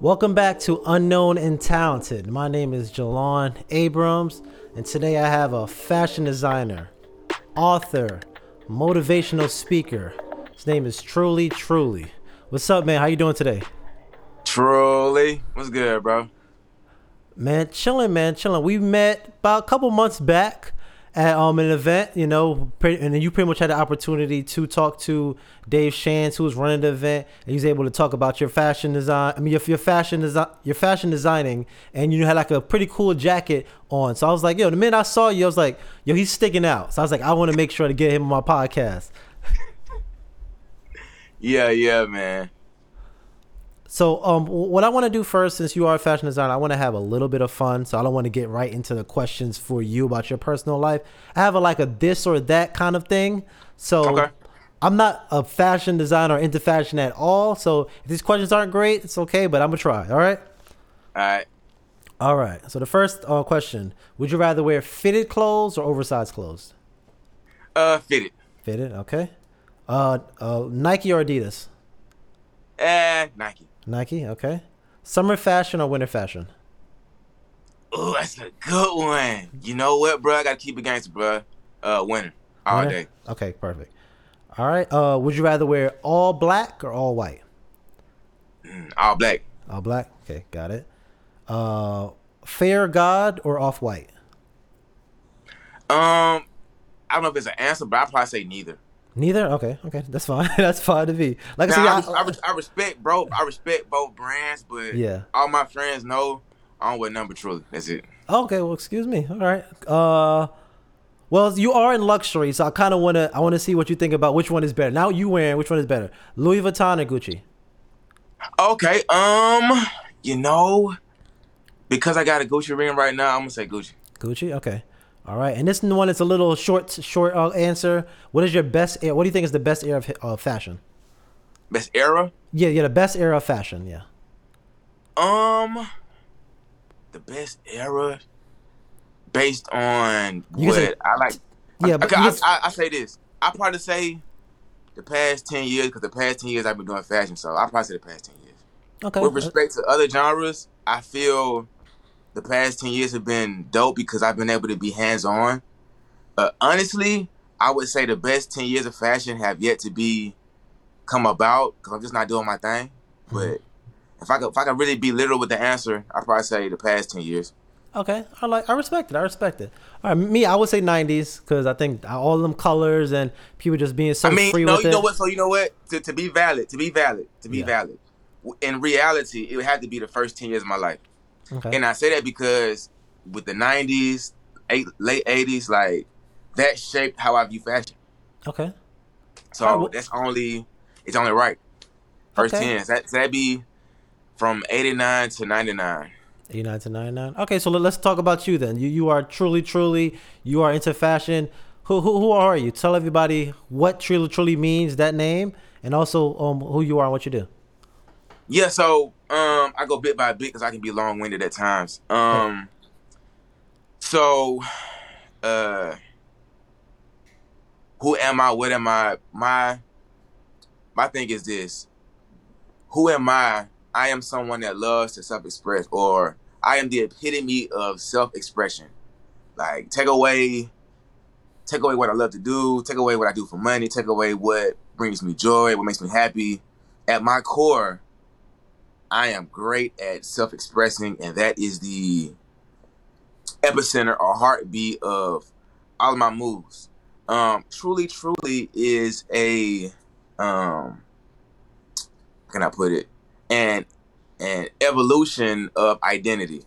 Welcome back to Unknown and Talented. My name is Jelan Abrams, and today I have a fashion designer, author, motivational speaker. His name is Truly Truly. What's up, man? How you doing today? Truly, what's good, bro? Man, chilling, man, chilling. We met about a couple months back at um an event, you know, and you pretty much had the opportunity to talk to Dave Shantz, who was running the event, and he was able to talk about your fashion design. I mean, your, your fashion design, your fashion designing, and you had like a pretty cool jacket on. So I was like, yo, the minute I saw you, I was like, yo, he's sticking out. So I was like, I want to make sure to get him on my podcast. Yeah, yeah, man. So, um, what I want to do first, since you are a fashion designer, I want to have a little bit of fun. So I don't want to get right into the questions for you about your personal life. I have a like a this or that kind of thing. So Okay. I'm not a fashion designer or into fashion at all. So if these questions aren't great, it's okay, but I'm gonna try. All right. All right. All right. So the first uh, question: Would you rather wear fitted clothes or oversized clothes? Uh, fitted. Fitted. Okay. Uh, uh, Nike or Adidas? Eh, Nike. Nike. Okay. Summer fashion or winter fashion? Oh, that's a good one. You know what, bro? I gotta keep it gangster, bro. Uh, winter all Winter? day. Okay, perfect. All right. Uh, would you rather wear all black or all white? Mm, all black. All black. Okay, got it. Uh, Fear of God or off white? Um, I don't know if it's an answer, but I probably say neither. Neither. Okay. Okay, that's fine. that's fine to be. Like I Now, I, said, res- I, res- I respect, bro. I respect both brands, but Yeah. all my friends know I don't wear number truly. That's it. Okay, well, excuse me. All right. Uh, well, you are in luxury, so I kind of want to. I want to see what you think about which one is better. Now you wearing which one is better, Louis Vuitton or Gucci? Okay. Um, you know, because I got a Gucci ring right now, I'm gonna say Gucci. Gucci. Okay. All right. And this one is a little short, short uh, answer. What is your best? What do you think is the best era of uh, fashion? Best era. Yeah, yeah, the best era of fashion. Yeah. Um, the best era based on You can say- what I like. Yeah, I, but I, you I, can- I, I say this. I probably say the past ten years because the past ten years I've been doing fashion, so I probably say the past ten years. Okay. With respect to other genres, I feel the past ten years have been dope because I've been able to be hands on. Uh, honestly, I would say the best ten years of fashion have yet to be come about because I'm just not doing my thing. Mm-hmm. But if I could, if I could really be literal with the answer, I'd probably say the past ten years. Okay, I like. I respect it. I respect it. All right, me, I would say '90s because I think all them colors and people just being so I mean, free no, you it. know what? So you know what? To, to be valid, to be valid, to be Yeah. valid. In reality, it would have to be the first ten years of my life, Okay. and I say that because with the '90s, eight, late '80s, like that shaped how I view fashion. okay. So well- that's only it's only right. First Okay. ten. That so that'd be from '89 to '99. 89 to 99. Okay, so let- let's talk about you then. You you are truly, truly, you are into fashion. Who who, who are you? Tell everybody what truly, truly means that name, and also um who you are and what you do. Yeah, so um, I go bit by bit because I can be long winded at times. Um, so, uh, who am I? What am I? My my thing is this: Who am I? I am someone that loves to self express, or I am the epitome of self expression. Like take away, take away what I love to do, take away what I do for money, take away what brings me joy, what makes me happy. At my core, I am great at self expressing, and that is the epicenter or heartbeat of all of my moves. Um, truly, truly is a um, how can I put it? An an evolution of identity.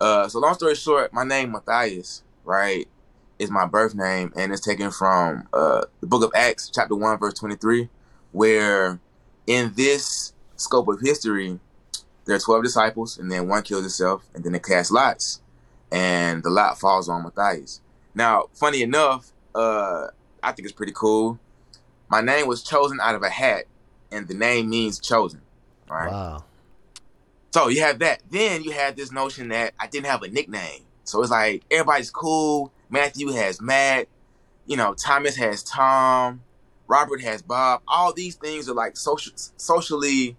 Uh, so long story short, my name Matthias, right, is my birth name, and it's taken from uh, the book of Acts, chapter one, verse twenty-three, where in this scope of history, there are 12 disciples, and then one kills himself, and then they cast lots, and the lot falls on Matthias. Now, funny enough, uh, I think it's pretty cool. My name was chosen out of a hat, and the name means chosen. Right. Wow. So you have that. Then you have this notion that I didn't have a nickname. So it's like everybody's cool. Matthew has Matt. You know, Thomas has Tom. Robert has Bob. All these things are like social, socially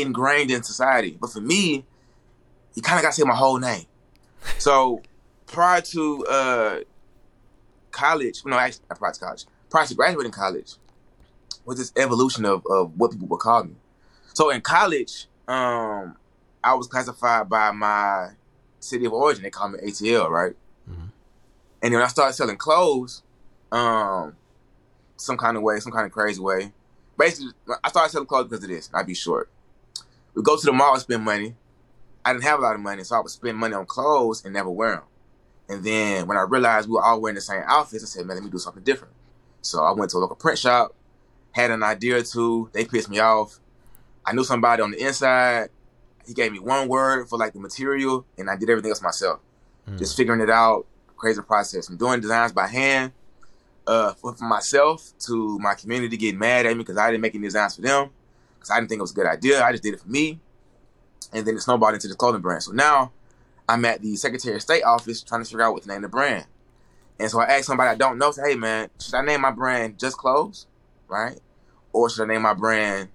ingrained in society. But for me, you kind of got to say my whole name. So prior to uh, college, no, actually not prior to college, prior to graduating college, was this evolution of, of what people would call me. So in college, um, I was classified by my city of origin. They call me ATL, right? Mm-hmm. And then when I started selling clothes, um, some kind of way, some kind of crazy way. Basically, I started selling clothes because of this. I'd be short. We go to the mall and spend money. I didn't have a lot of money, so I would spend money on clothes and never wear them. And then when I realized we were all wearing the same outfits, I said, man, let me do something different. So I went to a local print shop, had an idea or two. They pissed me off. I knew somebody on the inside. He gave me one word for like the material, and I did everything else myself. Mm. Just figuring it out, crazy process. From doing designs by hand uh, for, for, myself to my community getting mad at me because I didn't make any designs for them because I didn't think it was a good idea. I just did it for me. And then it snowballed into the clothing brand. So now I'm at the Secretary of State office trying to figure out what to name the brand. And so I asked somebody I don't know, say, hey man, should I name my brand Just Clothes? Right? Or should I name my brand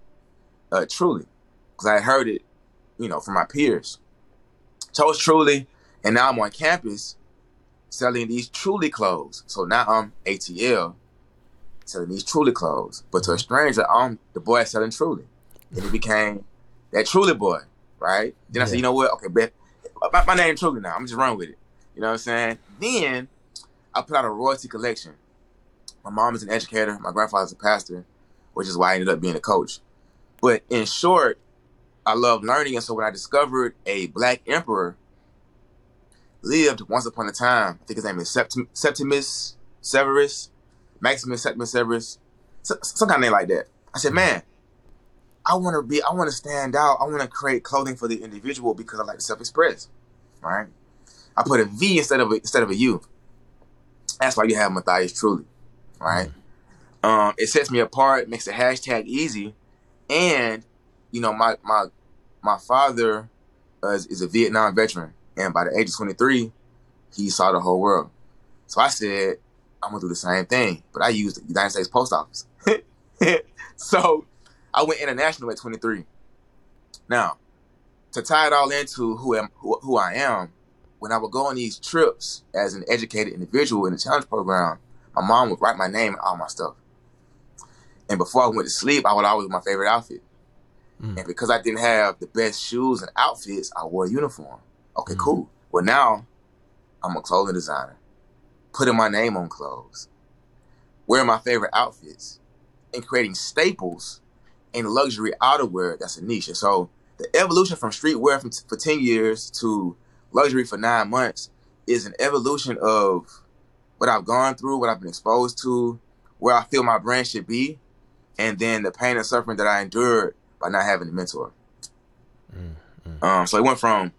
uh, Truly? Because I heard it, you know, from my peers. Chose Truly, and now I'm on campus selling these Truly clothes. So now I'm ATL selling these Truly clothes. But to a stranger, I'm the boy selling Truly. And it became that Truly boy, right? Then I said, you know what? Okay, bet my, my name Truly now. I'm just run with it. You know what I'm saying? Then I put out a royalty collection. My mom is an educator. My grandfather's a pastor, which is why I ended up being a coach. But in short, I love learning. And so when I discovered a black emperor lived once upon a time. I think his name is Septim- Septimus Severus, Maximus Septimus Severus, some kind of name like that. I said, man, I want to be, I want to stand out. I want to create clothing for the individual because I like to self-express, right? I put a V instead of a, instead of a U. That's why you have Matthias Truly, right? Mm-hmm. Um, it sets me apart, makes the hashtag easy, and you know my my my father uh, is, is a Vietnam veteran, and by the age of 23, he saw the whole world. So I said, I'm gonna do the same thing, but I used the United States Post Office. so I went international at 23. Now, to tie it all into who am who, who I am, when I would go on these trips as an educated individual in the challenge program, my mom would write my name and all my stuff. And before I went to sleep, I would always wear my favorite outfit. Mm. And because I didn't have the best shoes and outfits, I wore a uniform. Okay, mm-hmm. cool. Well, now I'm a clothing designer, putting my name on clothes, wearing my favorite outfits, and creating staples in luxury outerwear that's a niche. And so the evolution from streetwear from t- for 10 years to luxury for nine months is an evolution of what I've gone through, what I've been exposed to, where I feel my brand should be, and then the pain and suffering that I endured by not having a mentor. Mm-hmm. Um, so it went from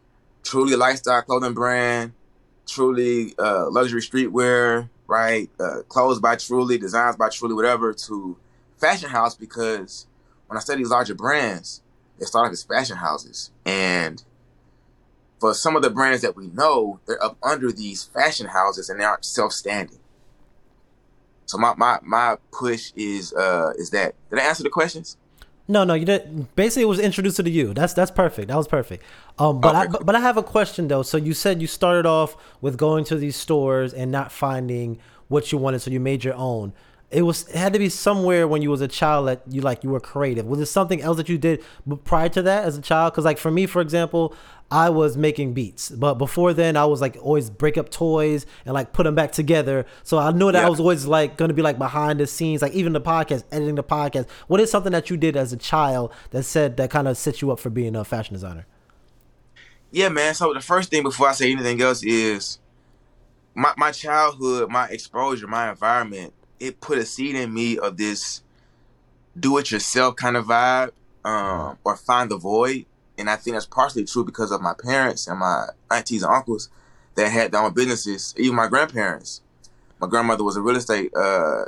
truly lifestyle clothing brand, truly uh, luxury streetwear, right? Uh, clothes by Truly, designs by Truly, whatever, to fashion house because when I study these larger brands, they start off as fashion houses. And for some of the brands that we know, they're up under these fashion houses and they aren't self-standing. So my, my, my push is uh is that did I answer the questions? No, no, you didn't. Basically, it was introduced to you. That's that's perfect. That was perfect. Um, but okay, I but, but I have a question though. So you said you started off with going to these stores and not finding what you wanted, so you made your own. It was it had to be somewhere when you was a child that you like you were creative. Was it something else that you did prior to that as a child? Because like for me, for example, I was making beats, but before then I was like always break up toys and like put them back together. So I knew that yeah. I was always like going to be like behind the scenes, like even the podcast, editing the podcast. What is something that you did as a child that said that kind of set you up for being a fashion designer? Yeah, man. So the first thing before I say anything else is my my childhood, my exposure, my environment. It put a seed in me of this do it yourself kind of vibe, um, or find the void and I think that's partially true because of my parents and my aunties and uncles that had their own businesses. Even my grandparents. My grandmother was a real estate uh,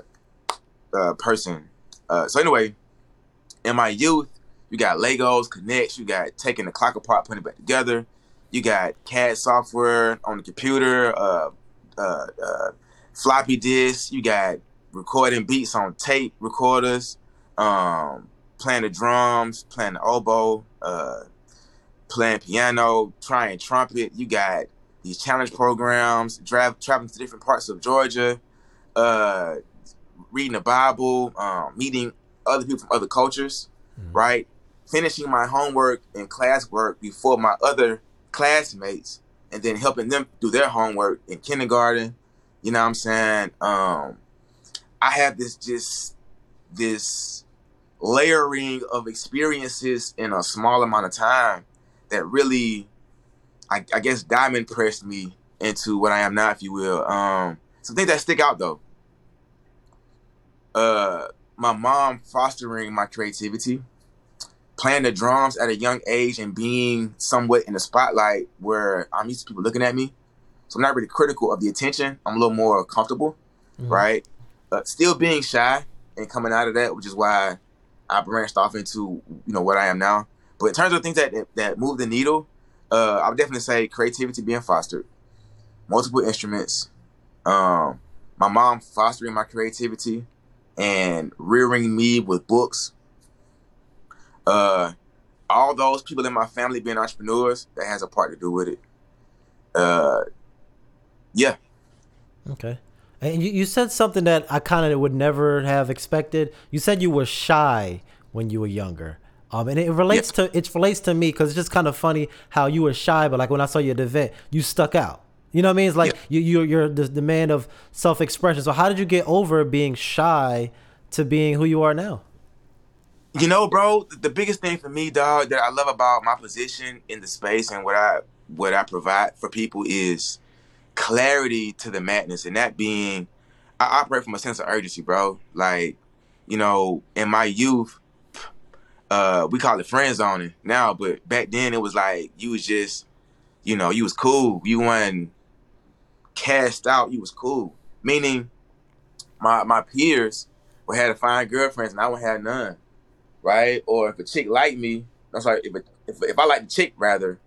uh, person. Uh, so anyway, in my youth, you got Legos, K'NEX, you got taking the clock apart, putting it back together. You got CAD software on the computer, uh, uh, uh, floppy disks. You got recording beats on tape recorders, um, playing the drums, playing the oboe, uh, playing piano, trying trumpet. You got these challenge programs, dra- traveling to different parts of Georgia, uh, reading the Bible, um, meeting other people from other cultures, mm-hmm. right? Finishing my homework and classwork before my other classmates, and then helping them do their homework in kindergarten. You know what I'm saying? Um, I have this just this layering of experiences in a small amount of time that really, I, I guess, diamond pressed me into what I am now, if you will. Um, some things that stick out though. Uh, my mom fostering my creativity, playing the drums at a young age and being somewhat in the spotlight where I'm used to people looking at me. So I'm not really critical of the attention. I'm a little more comfortable, mm-hmm. right? But still being shy and coming out of that, which is why I branched off into you know what I am now. But in terms of things that that move the needle, uh, I would definitely say creativity being fostered, multiple instruments, um, my mom fostering my creativity, and rearing me with books. Uh, all those people in my family being entrepreneurs, that has a part to do with it. Uh, yeah. Okay. And you, you said something that I kind of would never have expected. You said you were shy when you were younger. Um, and it relates yeah. to it relates to me because it's just kind of funny how you were shy, but like when I saw you at the event, you stuck out. You know what I mean? It's like yeah. you you're, you're the, the man of self expression. So how did you get over being shy to being who you are now? You know, bro, the biggest thing for me, dog, that I love about my position in the space and what I what I provide for people is clarity to the madness, and that being, I operate from a sense of urgency, bro. Like, you know, in my youth, uh, we call it friend zoning now, but back then it was like you was just, you know, you was cool. You wasn't cast out. You was cool. Meaning, my my peers would have to find girlfriends, and I would have none, right? Or if a chick liked me, I'm sorry, if if if I liked the chick rather,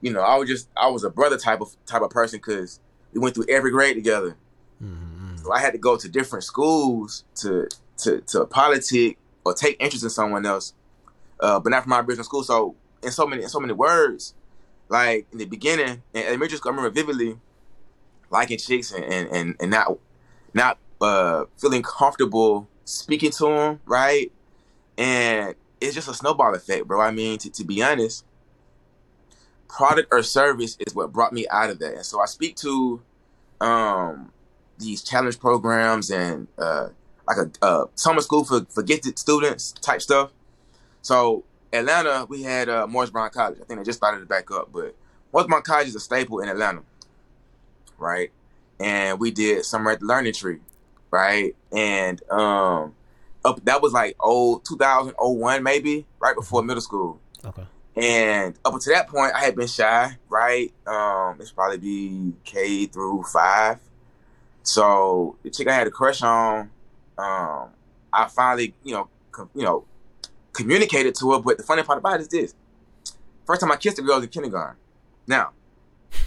you know, I was just I was a brother type of type of person because we went through every grade together. Mm-hmm. So I had to go to different schools to to to politic or take interest in someone else, uh, but not from my original school. So in so many in so many words, like in the beginning, in elementary school, I remember vividly liking chicks and and and, and not not uh, feeling comfortable speaking to them, right? And it's just a snowball effect, bro. I mean, to, to be honest, product or service is what brought me out of that. And so I speak to um, these challenge programs and uh, like a uh, summer school for, for gifted students type stuff. So Atlanta, we had uh, Morris Brown College. I think they just started to back up, but Morris Brown College is a staple in Atlanta, right? And we did summer at the Learning Tree, right? And um, up that was like oh 2001 maybe, right before middle school. Okay. And up until that point, I had been shy, right? Um, it's probably be K through five. So the chick I had a crush on, um, I finally, you know, com- you know, communicated to her. But the funny part about it is this: first time I kissed a girl was in kindergarten. Now,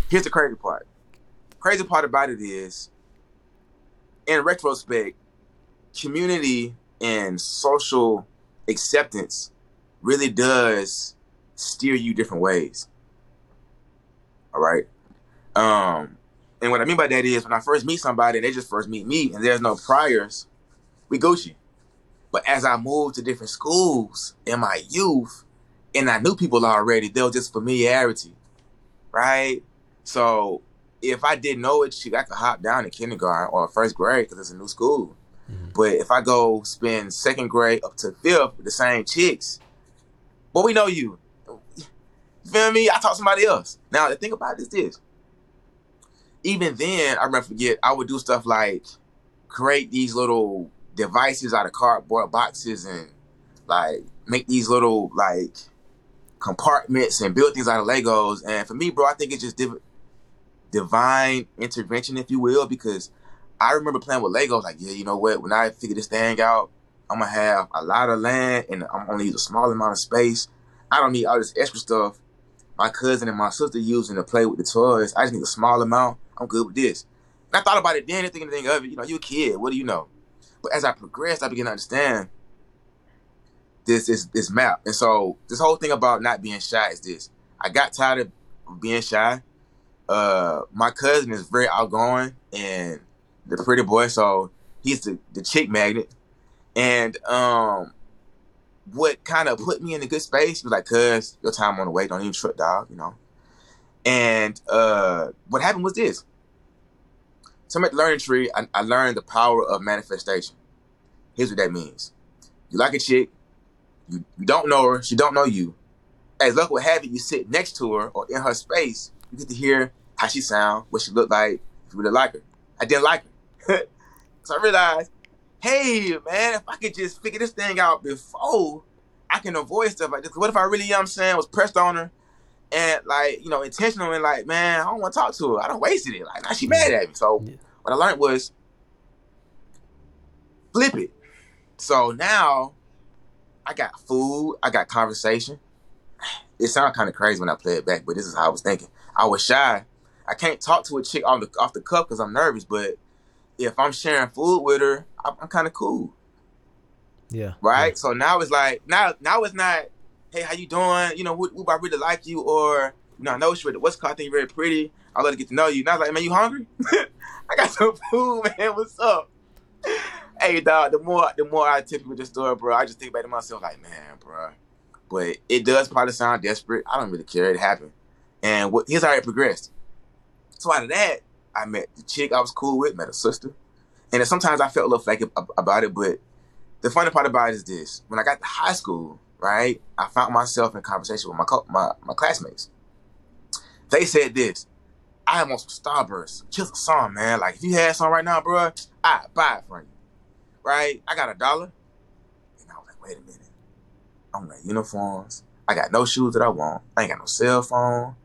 here's the crazy part. Crazy part about it is, in retrospect, community and social acceptance really does steer you different ways. All right. Um, and what I mean by that is when I first meet somebody, they just first meet me, and there's no priors. We Gucci. But as I moved to different schools in my youth, and I knew people already, there was just familiarity, right? So if I didn't know it, I could hop down in kindergarten or first grade because it's a new school. Mm-hmm. But if I go spend second grade up to fifth with the same chicks, but we know you. Feel me? I taught somebody else. Now the thing about it is this. Even then, I never forget, I would do stuff like create these little devices out of cardboard boxes and like make these little like compartments and build things out of Legos. And for me, bro, I think it's just div- divine intervention, if you will, because I remember playing with Legos. Like, yeah, you know what? When I figure this thing out, I'm gonna have a lot of land and I'm gonna use a small amount of space. I don't need all this extra stuff my cousin and my sister using to play with the toys. I just need a small amount. I'm good with this. And I thought about it then, didn't think anything of it. You know, you're a kid. What do you know? But as I progressed, I began to understand this is this map. And so this whole thing about not being shy is this. I got tired of being shy. Uh my cousin is very outgoing and the pretty boy, so he's the, the chick magnet. And um what kind of put me in a good space was like, cuz your time on the way, don't even trip dog, you know. And uh what happened was this. So I'm at the learning tree, I, I learned the power of manifestation. Here's what that means. You like a chick, you, you don't know her, she don't know you. As luck would have it, you sit next to her or in her space, you get to hear how she sound, what she look like, if you really like her. I didn't like her. so I realized, hey man, if I could just figure this thing out before I can avoid stuff like this. What if I really, you know what I'm saying, was pressed on her and like, you know, intentional and like, man, I don't want to talk to her. I don't wasted it. Like now she mad at me. So Yeah. what I learned was flip it. So now I got food, I got conversation. It sounds kind of crazy when I play it back, but this is how I was thinking. I was shy. I can't talk to a chick off the off the cuff because I'm nervous, but if I'm sharing food with her, I'm, I'm kind of cool, Yeah. right? So now it's like now now it's not, hey, how you doing? You know, who, would I really like you? Or you know, I know she what's called, I think you're very pretty. I'd love to get to know you. Now it's like, man, you hungry? I got some food, man. What's up? Hey, dog. The more the more I tip you with this story, bro, I just think back to myself, like, man, bro. But it does probably sound desperate. I don't really care. It happened, and what, here's how it progressed. So out of that, I met the chick I was cool with, met a sister, and sometimes I felt a little flaky about it. But the funny part about it is this: when I got to high school, right, I found myself in conversation with my co- my, my classmates. They said this: I am on some Starburst, just a song, man. Like if you had some right now, bro, I'd buy it for you, right? I got a dollar, and I was like, wait a minute, I'm wearing uniforms. I got no shoes that I want. I ain't got no cell phone.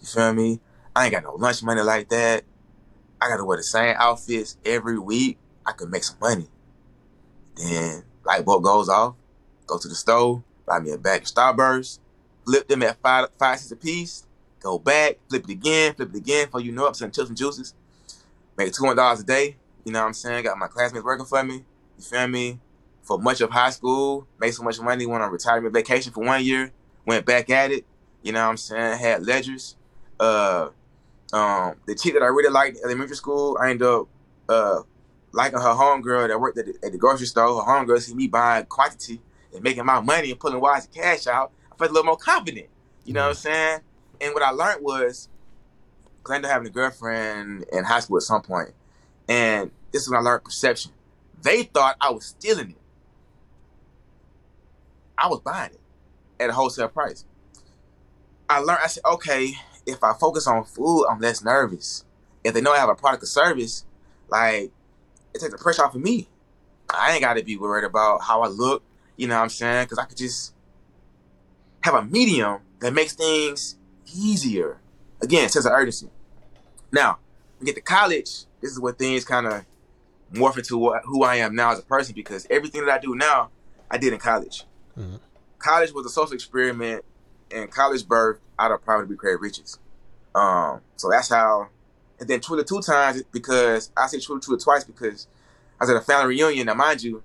You feel me? I ain't got no lunch money like that. I gotta wear the same outfits every week. I could make some money. Then light bulb goes off. Go to the store, buy me a bag of Starburst, flip them at five five cents a piece. Go back, flip it again, flip it again. For you know, I'm selling chips and juices. Make two hundred dollars a day. You know what I'm saying? Got my classmates working for me. You feel me? For much of high school, made so much money. Went on retirement vacation for one year. Went back at it. You know what I'm saying? Had ledgers. Uh, um, the chick that I really liked in elementary school, I ended up uh liking her homegirl that worked at the, at the grocery store. Her homegirl see me buying quantity and making my money and pulling wise cash out. I felt a little more confident. You know what I'm saying? And what I learned was, because I ended up having a girlfriend in high school at some point, and this is when I learned perception. They thought I was stealing it. I was buying it at a wholesale price. I learned, I said, okay, if I focus on food, I'm less nervous. If they know I have a product or service, like, it takes the pressure off of me. I ain't got to be worried about how I look, you know what I'm saying? Because I could just have a medium that makes things easier. Again, sense of urgency. Now, we get to college, this is where things kind of morph into what, who I am now as a person because everything that I do now, I did in college. Mhm. College was a social experiment, and college birthed out of poverty to create riches. Um, so that's how. And then Truly two times because I say Truly Truly twice because I was at a family reunion. Now, mind you,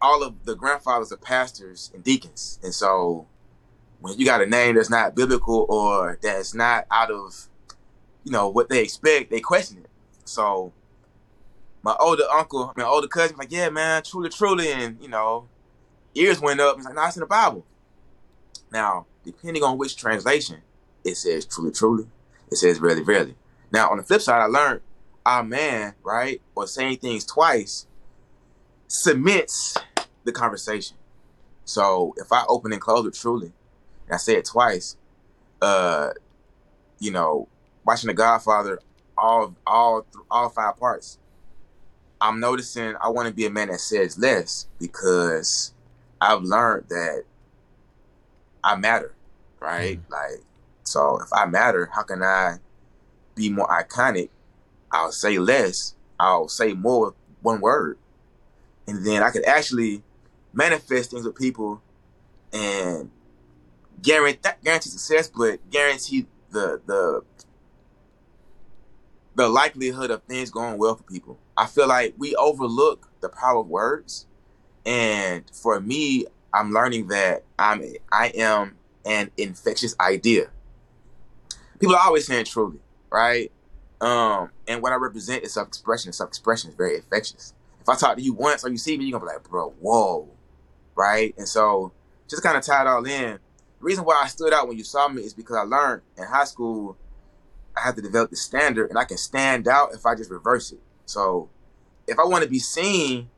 all of the grandfathers are pastors and deacons, and so when you got a name that's not biblical or that's not out of, you know, what they expect, they question it. So my older uncle, my older cousin, like, yeah, man, truly, truly, and you know, ears went up. He's like, nah, it's in the Bible. Now, depending on which translation, it says truly, truly. It says really, really. Now, on the flip side, I learned our man, right, or saying things twice cements the conversation. So if I open and close it truly, and I say it twice, uh, you know, watching The Godfather, all all all five parts, I'm noticing I want to be a man that says less because I've learned that I matter, right? Mm-hmm. Like, so if I matter, how can I be more iconic? I'll say less. I'll say more with one word, and then I could actually manifest things with people and guarantee guarantee success, but guarantee the the the likelihood of things going well for people. I feel like we overlook the power of words, and for me, I'm learning that I'm I am an infectious idea. People are always saying truly, right? Um, and what I represent is self-expression. Self-expression is very infectious. If I talk to you once or you see me, you're gonna be like, bro, whoa, right? And so just kind of tie it all in. The reason why I stood out when you saw me is because I learned in high school I have to develop the standard and I can stand out if I just reverse it. So if I want to be seen,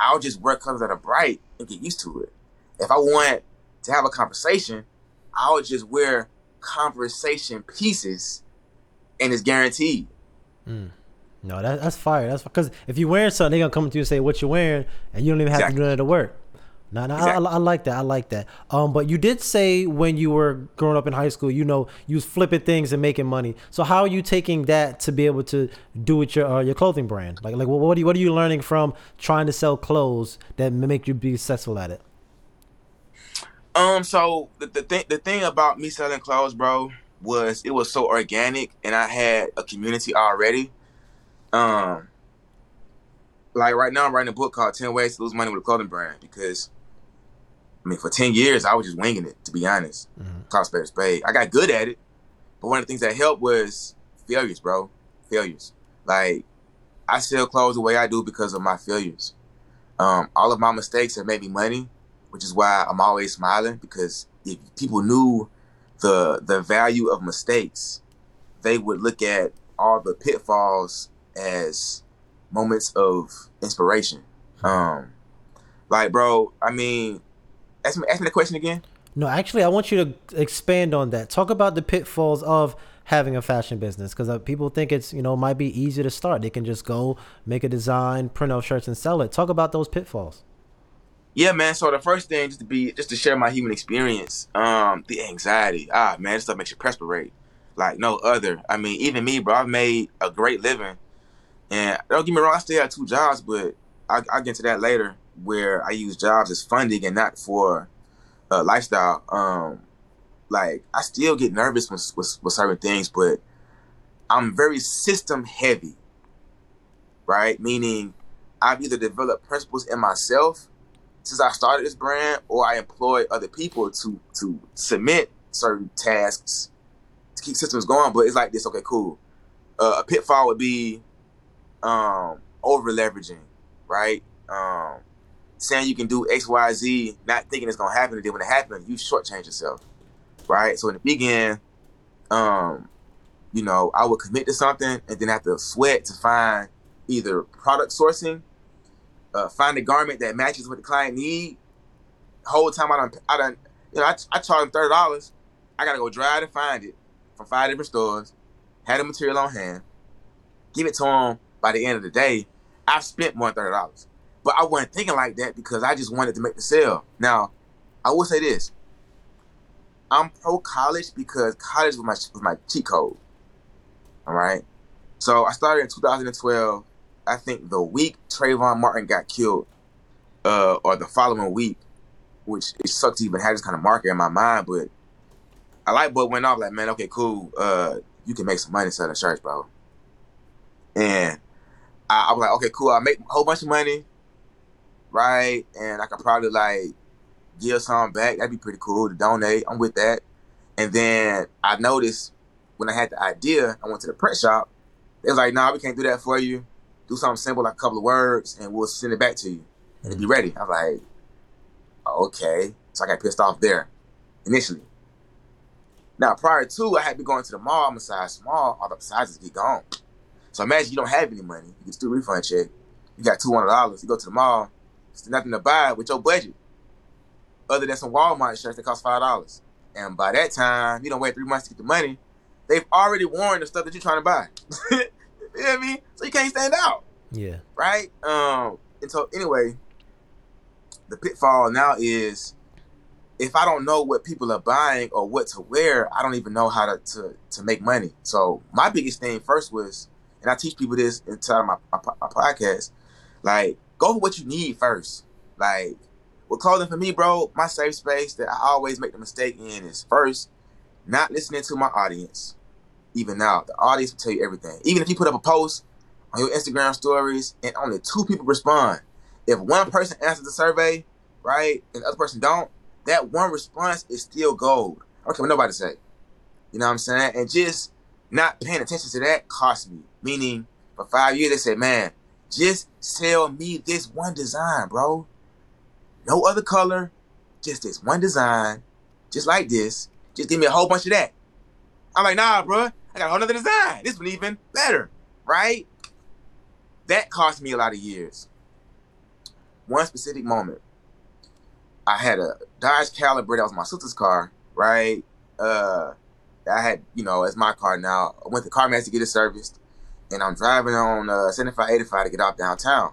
I'll just wear colors that are bright and get used to it. If I want to have a conversation, I'll just wear conversation pieces and it's guaranteed. Mm. No, that, that's fire. That's because if you're wearing something, they're gonna come to you and say what you're wearing, and you don't even have exactly. to do any of the work. No, no, exactly. I, I, like that. I like that. Um, but you did say when you were growing up in high school, you know, you was flipping things and making money. So how are you taking that to be able to do with your uh, your clothing brand? Like, like what are you what are you learning from trying to sell clothes that make you be successful at it? Um, so the the thing the thing about me selling clothes, bro, was it was so organic, and I had a community already. Um, like right now, I'm writing a book called Ten Ways to Lose Money with a Clothing Brand because I mean, for ten years, I was just winging it. To be honest, mm-hmm. call spade spade. I got good at it, but one of the things that helped was failures, bro. Failures. Like I sell clothes the way I do because of my failures. Um, all of my mistakes have made me money, which is why I'm always smiling because if people knew the the value of mistakes, they would look at all the pitfalls as moments of inspiration. Hmm. Um, like, bro, I mean, ask me, ask me the question again. No, actually, I want you to expand on that. Talk about the pitfalls of having a fashion business because uh, people think it's you know might be easy to start. They can just go make a design, print out shirts, and sell it. Talk about those pitfalls. Yeah, man. So the first thing, just to be, just to share my human experience, um, the anxiety. Ah, man, this stuff makes you perspirate like no other. I mean, even me, bro. I've made a great living, and don't get me wrong, I still have two jobs, but I, will get to that later. Where I use jobs as funding and not for a lifestyle. Um, like I still get nervous with, with, with certain things, but I'm very system heavy, right? Meaning I've either developed principles in myself since I started this brand, or I employ other people to to submit certain tasks to keep systems going. But it's like this. Okay, cool. Uh, a pitfall would be um, over leveraging, right? Um, saying you can do X, Y, Z, not thinking it's gonna happen, and then when it happens, you shortchange yourself, right? So in the beginning, um, you know, I would commit to something and then have to sweat to find either product sourcing uh, find a garment that matches what the client need. Whole time I don't, I don't, you know, I, I charge them thirty dollars. I gotta go drive to find it from five different stores. Had the material on hand. Give it to them by the end of the day. I've spent more than thirty dollars, but I wasn't thinking like that because I just wanted to make the sale. Now, I will say this: I'm pro college because college was my was my cheat code. All right, so I started in 2012 I think the week Trayvon Martin got killed, uh, or the following week, which it sucked to even have this kind of marker in my mind, but I like what went off like, man, okay, cool. Uh, you can make some money selling shirts, bro. And I, I was like, okay, cool. I make a whole bunch of money, right? And I could probably like give some back. That'd be pretty cool to donate. I'm with that. And then I noticed when I had the idea, I went to the print shop. They was like, nah, we can't do that for you do something simple like a couple of words and we'll send it back to you and mm-hmm. be ready. I was like, okay. So I got pissed off there initially. Now, prior to, I had been going to the mall, I'm a size small, all the sizes get gone. So imagine you don't have any money. You get still refund check. You got $200. You go to the mall, there's nothing to buy with your budget other than some Walmart shirts that cost $5. And by that time, you don't wait three months to get the money. They've already worn the stuff that you're trying to buy. You know what I mean? So you can't stand out. Yeah. Right? Um, and so anyway, the pitfall now is if I don't know what people are buying or what to wear, I don't even know how to, to, to make money. So my biggest thing first was, and I teach people this inside of my, my, my podcast, like go for what you need first. Like with clothing for me, bro, my safe space that I always make the mistake in is first, not listening to my audience even now. The audience will tell you everything. Even if you put up a post on your Instagram stories and only two people respond, if one person answers the survey, right, and the other person don't, that one response is still gold. Care what nobody say. You know what I'm saying? And just not paying attention to that cost me. Meaning, for five years, they said, man, just sell me this one design, bro. No other color, just this one design, just like this. Just give me a whole bunch of that. I'm like, nah, bro. I got a whole other design. This one even better, right? That cost me a lot of years. One specific moment, I had a Dodge Caliber that was my sister's car, right? Uh, I had, you know, as my car now. I went to CarMax to get it serviced, and I'm driving on uh, 7585 to get out downtown.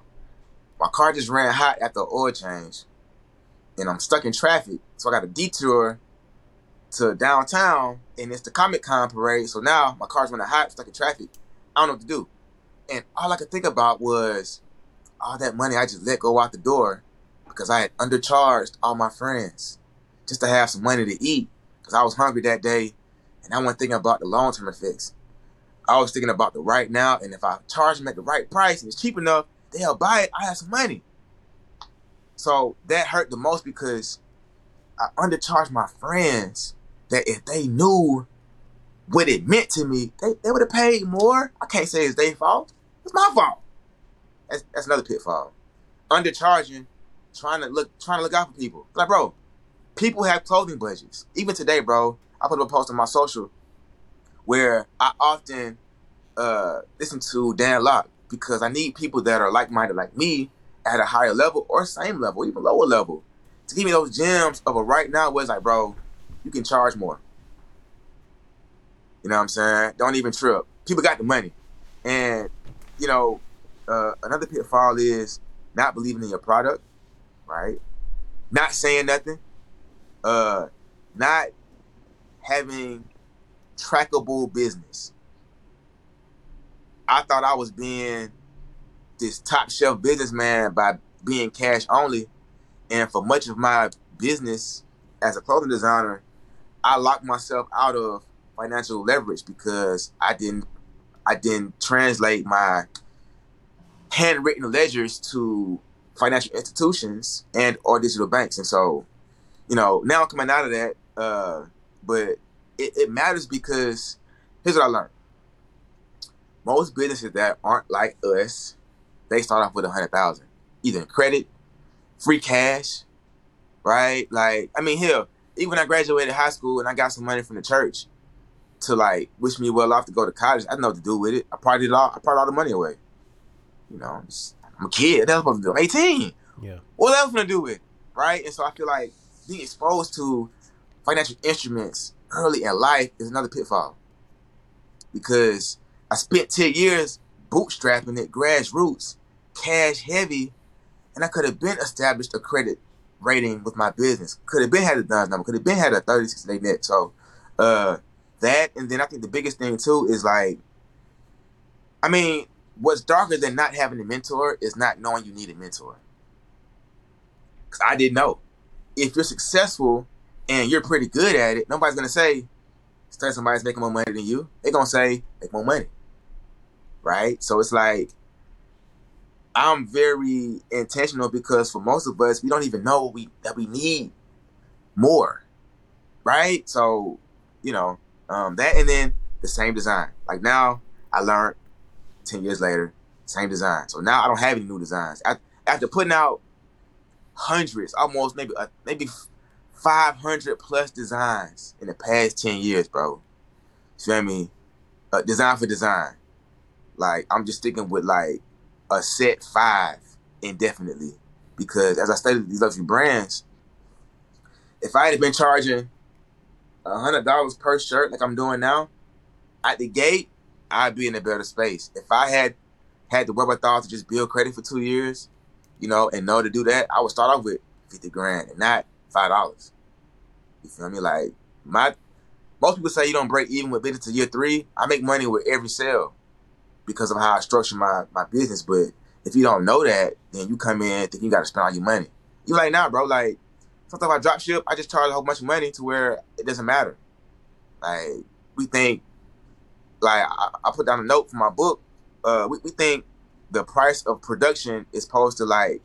My car just ran hot after oil change, and I'm stuck in traffic. So I got a detour to downtown, and it's the Comic Con parade. So now my car's running hot, stuck in traffic. I don't know what to do. And all I could think about was all that money I just let go out the door because I had undercharged all my friends just to have some money to eat because I was hungry that day and I wasn't thinking about the long term effects. I was thinking about the right now, and if I charge them at the right price and it's cheap enough, they'll buy it. I have some money. So that hurt the most because I undercharged my friends that if they knew what it meant to me, they, they would have paid more. I can't say it's their fault. It's my fault. That's, that's another pitfall. Undercharging, trying to look trying to look out for people. Like, bro, people have clothing budgets. Even today, bro, I put up a post on my social where I often uh, listen to Dan Lok because I need people that are like minded like me at a higher level or same level, even lower level, to give me those gems of a right now where it's like, bro, you can charge more. You know what I'm saying? Don't even trip. People got the money. And, you know, uh, another pitfall is not believing in your product, right? Not saying nothing. Uh, not having trackable business. I thought I was being this top shelf businessman by being cash only. And for much of my business as a clothing designer, I locked myself out of financial leverage because I didn't I didn't translate my handwritten ledgers to financial institutions and or digital banks. And so, you know, now coming out of that, uh, but it, it matters because here's what I learned. Most businesses that aren't like us, they start off with a hundred thousand, either in credit, free cash, right? Like, I mean, hell, even when I graduated high school and I got some money from the church to like wish me well off to go to college, I didn't know what to do with it. I partied all, I partied all the money away. You know, I'm, just, I'm a kid. That's what I'm supposed to do. I'm 18. Yeah. What else gonna do with it, right? And so I feel like being exposed to financial instruments early in life is another pitfall because I spent 10 years bootstrapping it, grassroots, cash heavy, and I could have been established a credit rating with my business. Could have been had a DUNS number, could have been had a 36 day net. So, uh, that, and then I think the biggest thing too is like, I mean, what's darker than not having a mentor is not knowing you need a mentor. Because I didn't know. If you're successful and you're pretty good at it, nobody's gonna say, "Study somebody's making more money than you." They're gonna say, "Make more money." Right? So it's like I'm very intentional because for most of us, we don't even know we that we need more. Right? So, you know, um, that and then the same design. Like now, I learned ten years later, same design. So now I don't have any new designs. I, After putting out hundreds, almost maybe uh, maybe 500 plus designs in the past 10 years, bro. You feel me? Uh, design for design. Like, I'm just sticking with like a set five indefinitely. Because as I studied these luxury brands, if I had been charging $100 per shirt like I'm doing now, at the gate, I'd be in a better space. If I had had the wherewithal to just build credit for two years, you know, and know to do that, I would start off with 50 grand and not five dollars. You feel me? Like my most people say you don't break even with business to year three. I make money with every sale because of how I structure my, my business. But if you don't know that, then you come in thinking you gotta spend all your money. You like now, nah, bro, like sometimes I drop ship, I just charge a whole bunch of money to where it doesn't matter. Like we think like I, I put down a note for my book, uh, we, we think the price of production is supposed to like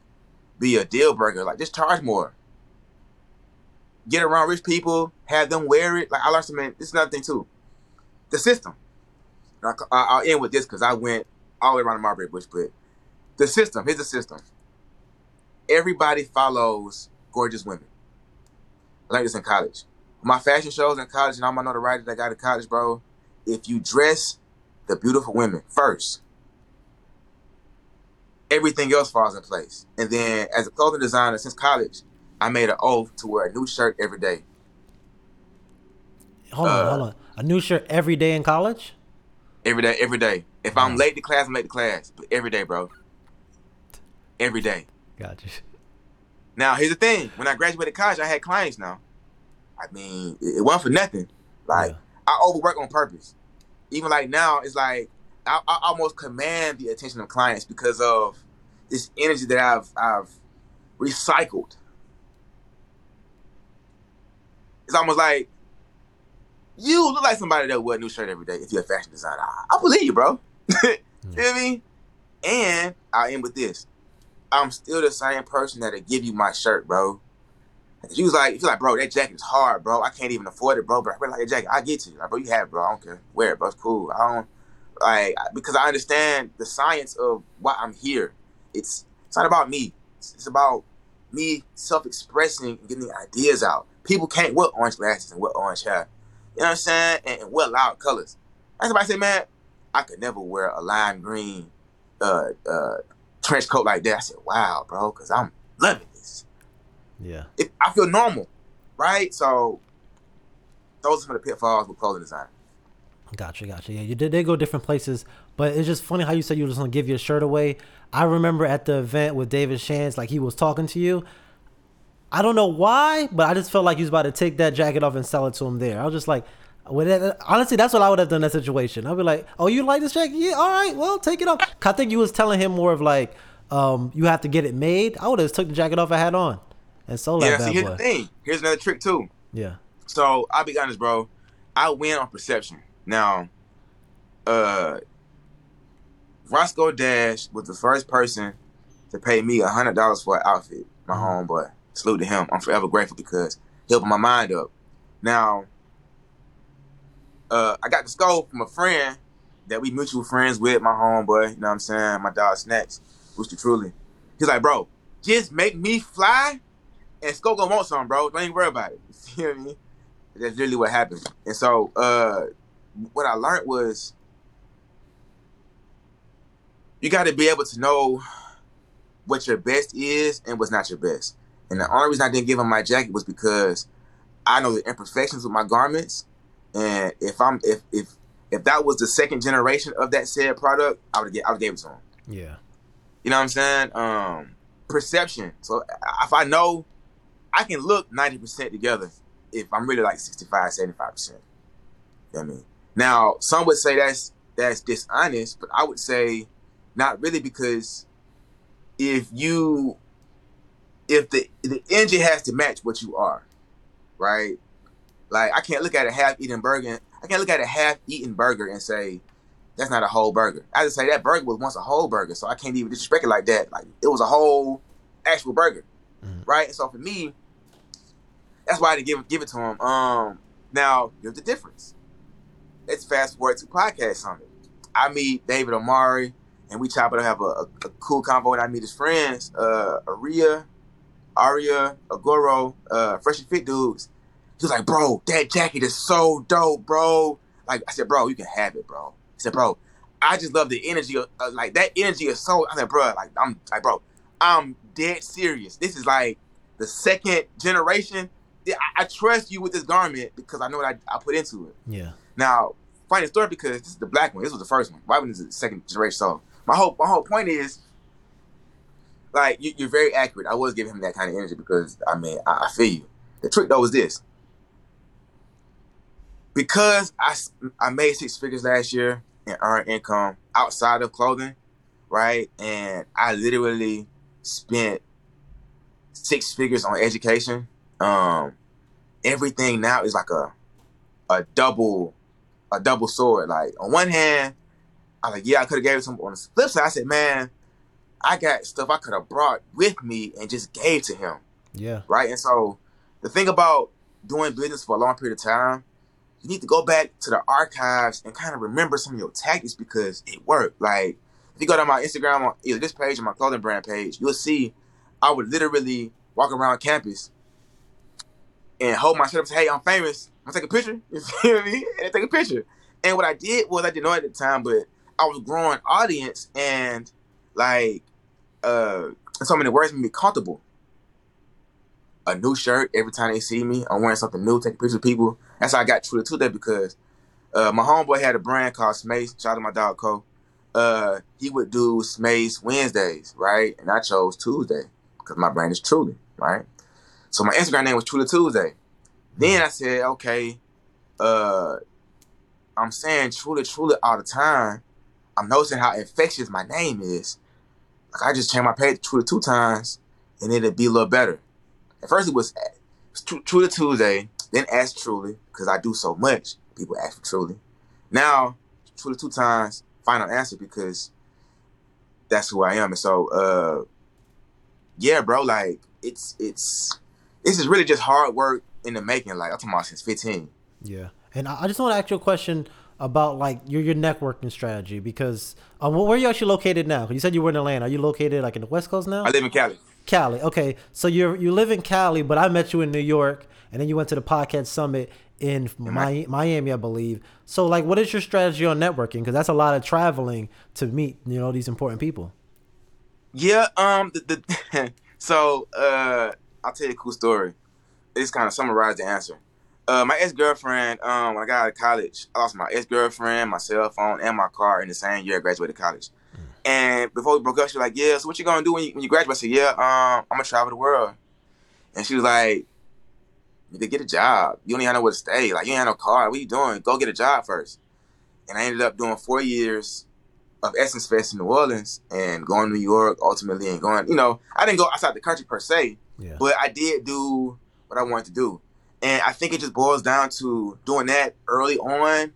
be a deal breaker. Like just charge more. get around rich people, have them wear it. Like I learned some man, this is another thing too. The system. I, will end with this because I went all the way around the Marbury Bush, but the system, here's the system. Everybody follows gorgeous women. I learned this in college. My fashion shows in college and all my notoriety that I got in college, bro. If you dress the beautiful women first, everything else falls in place. And then as a clothing designer since college, I made an oath to wear a new shirt every day. Hold on, uh, hold on. A new shirt every day in college? Every day, every day. If I'm late to class, I'm late to class. But every day, bro. Every day. Gotcha. Now here's the thing: when I graduated college, I had clients. Now, I mean, it, wasn't for nothing. Like yeah. I overwork on purpose. Even like now, it's like I, I, almost command the attention of clients because of this energy that I've I've recycled. It's almost like you look like somebody that wear a new shirt every day if you're a fashion designer. I, I believe you, bro. you feel me? And I'll end with this. I'm still the same person that'll give you my shirt, bro. She was like, you like, bro, that jacket is hard, bro. I can't even afford it, bro. But I really like that jacket. I get you, like, bro. You have it, bro. I don't care. Wear it, bro. It's cool. I don't like because I understand the science of why I'm here. It's it's not about me. It's, it's about me self-expressing and getting ideas out. People can't wear orange glasses and wear orange hair. You know what I'm saying? And, and wear loud colors. That's somebody say, man, I could never wear a lime green uh, uh, trench coat like that. I said, wow, bro, because I'm loving this. Yeah. It, I feel normal, right? So those are some of the pitfalls with clothing design. Gotcha, gotcha. Yeah, you did. They go different places, but it's just funny how you said you were just gonna give your shirt away. I remember at the event with David Shands, like he was talking to you. I don't know why, but I just felt like he was about to take that jacket off and sell it to him there. I was just like, honestly, that's what I would have done in that situation. I'd be like, "Oh, you like this jacket? Yeah, all right, well, take it off." I think you was telling him more of like, um, "You have to get it made." I would have took the jacket off I had on and sold yeah, that. Yeah, see, here's boy. the thing. Here's another trick too. Yeah. So I'll be honest, bro. I win on perception. Now, uh, Roscoe Dash was the first person to pay me a hundred dollars for an outfit. My mm-hmm. homeboy. Salute to him. I'm forever grateful because he opened my mind up. Now, uh, I got the scope from a friend that we mutual friends with, my homeboy, you know what I'm saying? My dog Snacks, Rooster Truly. He's like, bro, just make me fly and Scope gonna want something, bro. Don't even worry about it. You feel me? That's literally what happened. And so uh what I learned was you gotta be able to know what your best is and what's not your best. And the only reason I didn't give him my jacket was because I know the imperfections with my garments and if I'm if if if that was the second generation of that said product, I would get I would gave it to him. Yeah. You know what I'm saying? Um perception. So if I know I can look 90% together if I'm really like 65, 75%. You know what I mean? Now, some would say that's that's dishonest, but I would say not really because if you if the the engine has to match what you are, right? Like I can't look at a half eaten burger. I can't look at a half eaten burger and say that's not a whole burger. I just say that burger was once a whole burger, so I can't even disrespect it like that. Like it was a whole actual burger, mm. right? And so for me, that's why I didn't give give it to him. Um, now here's the difference. Let's fast forward to podcast summit. I meet David Omari, and we chop it up, have a, a, a cool convo, and I meet his friends, uh, Aria, Aria, Agoro, uh, Fresh and Fit dudes he was like, bro, that jacket is so dope, bro. Like I said, bro, you can have it, bro. He said, bro, I just love the energy of uh, like that energy is so. I said, bro, like I'm like, bro, I'm dead serious. This is like the second generation. I, I trust you with this garment because I know what I, I put into it. Yeah. Now, funny story because this is the black one. This was the first one. Why was the second generation? So my whole my whole point is like you, are very accurate. I was giving him that kind of energy because I mean I, I feel you. The trick though is this: because I, I made six figures last year and earned income outside of clothing, right? And I literally spent six figures on education. Um, everything now is like a a double a double sword. Like on one hand, I was like, yeah, I could have gave it some. On the flip side, I said, man, I got stuff I could have brought with me and just gave to him. Yeah. Right. And so the thing about doing business for a long period of time, you need to go back to the archives and kind of remember some of your tactics because it worked. Like if you go to my Instagram on either this page or my clothing brand page, you'll see I would literally walk around campus and hold my shirt up and say, Hey, I'm famous. I'm gonna take a picture. You feel me? And take a picture. And what I did was I didn't know at the time, but I was growing audience and like uh so many words made me comfortable. A new shirt every time they see me. I'm wearing something new, taking pictures of people. That's how I got true to that because uh, my homeboy had a brand called Smace. Shout out to my dog Co. Uh, he would do Smace Wednesdays, right? And I chose Tuesday because my brand is Truly, right? So my Instagram name was Truly Tuesday. Then I said, okay, uh, I'm saying Truly Truly all the time. I'm noticing how infectious my name is. Like I just changed my page to Truly two times, and it'd be a little better. At first it was, it was Truly Tuesday, then Ask Truly because I do so much. People ask for Truly. Now Truly two times, final answer because that's who I am. And so, uh, yeah, bro, like it's it's this is really just hard work in the making. Like I'm talking about since 15. Yeah, and I just want to ask you a question about like your your networking strategy because um, where are you actually located now? You said you were in Atlanta. Are you located like in the West Coast now? I live in Cali. Cali. Okay, so you you live in Cali, but I met you in New York, and then you went to the podcast summit in Mi- Miami, I believe. So, like, what is your strategy on networking? Because that's a lot of traveling to meet, you know, these important people. Yeah. Um. The, the so uh, I'll tell you a cool story. This kind of summarized the answer. Uh, my ex girlfriend. Um, when I got out of college, I lost my ex girlfriend, my cell phone, and my car in the same year I graduated college. And before we broke up, she was like, "Yeah, so what you gonna do when you, when you graduate?" I said, "Yeah, um, I'm gonna travel the world." And she was like, "You could get a job. You don't even know where to stay. Like you ain't have no car. What you doing? Go get a job first. And I ended up doing four years of Essence Fest in New Orleans and going to New York ultimately, and going. You know, I didn't go outside the country per se, Yeah. but I did do what I wanted to do. And I think it just boils down to doing that early on,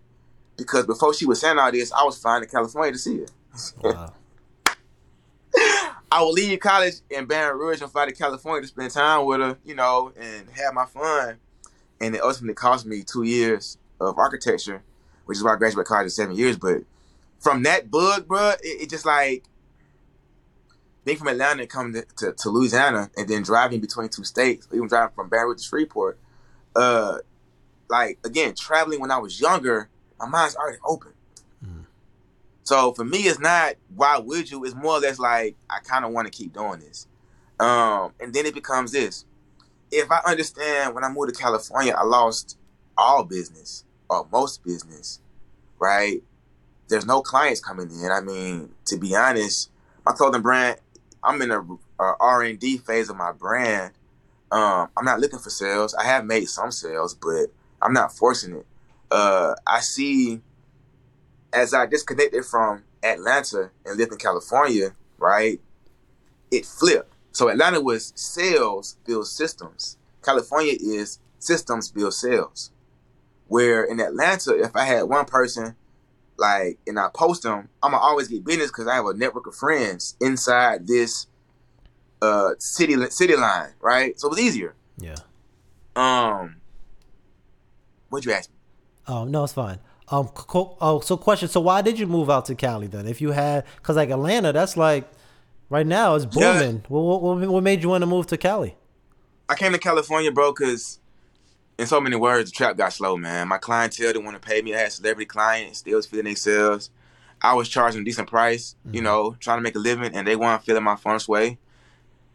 because before she was saying all this, I was flying to California to see her. Wow. I would leave college in Baton Rouge and fly to California to spend time with her, you know, and have my fun. And it ultimately cost me two years of architecture, which is why I graduated college in seven years. But from that bug, bruh, it, it just like being from Atlanta and coming to, to, to Louisiana and then driving between two states, even driving from Baton Rouge to Shreveport. Uh, like again, traveling when I was younger, my mind's already open. Mm. So for me, it's not why would you? It's more or less like I kind of want to keep doing this. Um, and then it becomes this: if I understand when I moved to California, I lost all business or most business, right? There's no clients coming in. I mean, to be honest, my clothing brand, I'm in a, a R and D phase of my brand. Um, I'm not looking for sales. I have made some sales, but I'm not forcing it. Uh, I see as I disconnected from Atlanta and lived in California, right? It flipped. So Atlanta was sales build systems. California is systems build sales. Where in Atlanta, if I had one person, like, and I post them, I'm gonna always get business because I have a network of friends inside this uh city city line, right? So it was easier. Yeah. Um, what'd you ask me? Oh no, it's fine. Um. co- Oh, so question. So why did you move out to Cali then? If you had, cause like Atlanta, that's like right now it's Yeah. booming. What, what what made you want to move to Cali? I came to California, bro, because in so many words, the trap got slow, man. My clientele didn't want to pay me. I had celebrity clients, they was feeling themselves. I was charging a decent price, you Mhm. know, trying to make a living, and they weren't feeling my fun's way.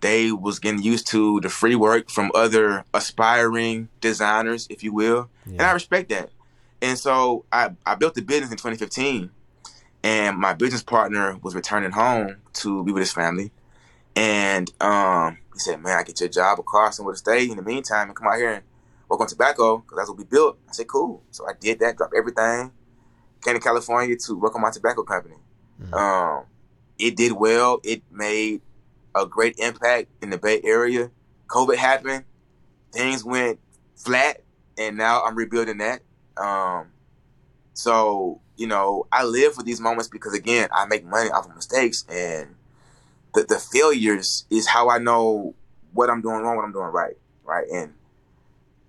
They was getting used to the free work from other aspiring designers, if you will, and I respect that. And so I, I built the business in 2015, and my business partner was returning home to be with his family. And um, he said, "Man, I get your job, a car, somewhere to stay in the meantime, and come out here and work on tobacco because that's what we built." I said, "Cool." So I did that, dropped everything, came to California to work on my tobacco company. Mhm. Um, it did well. It made a great impact in the Bay Area. COVID happened, things went flat, and now I'm rebuilding that. Um, so you know, I live for these moments because again, I make money off of mistakes, and the the failures is how I know what I'm doing wrong, what I'm doing right, right. And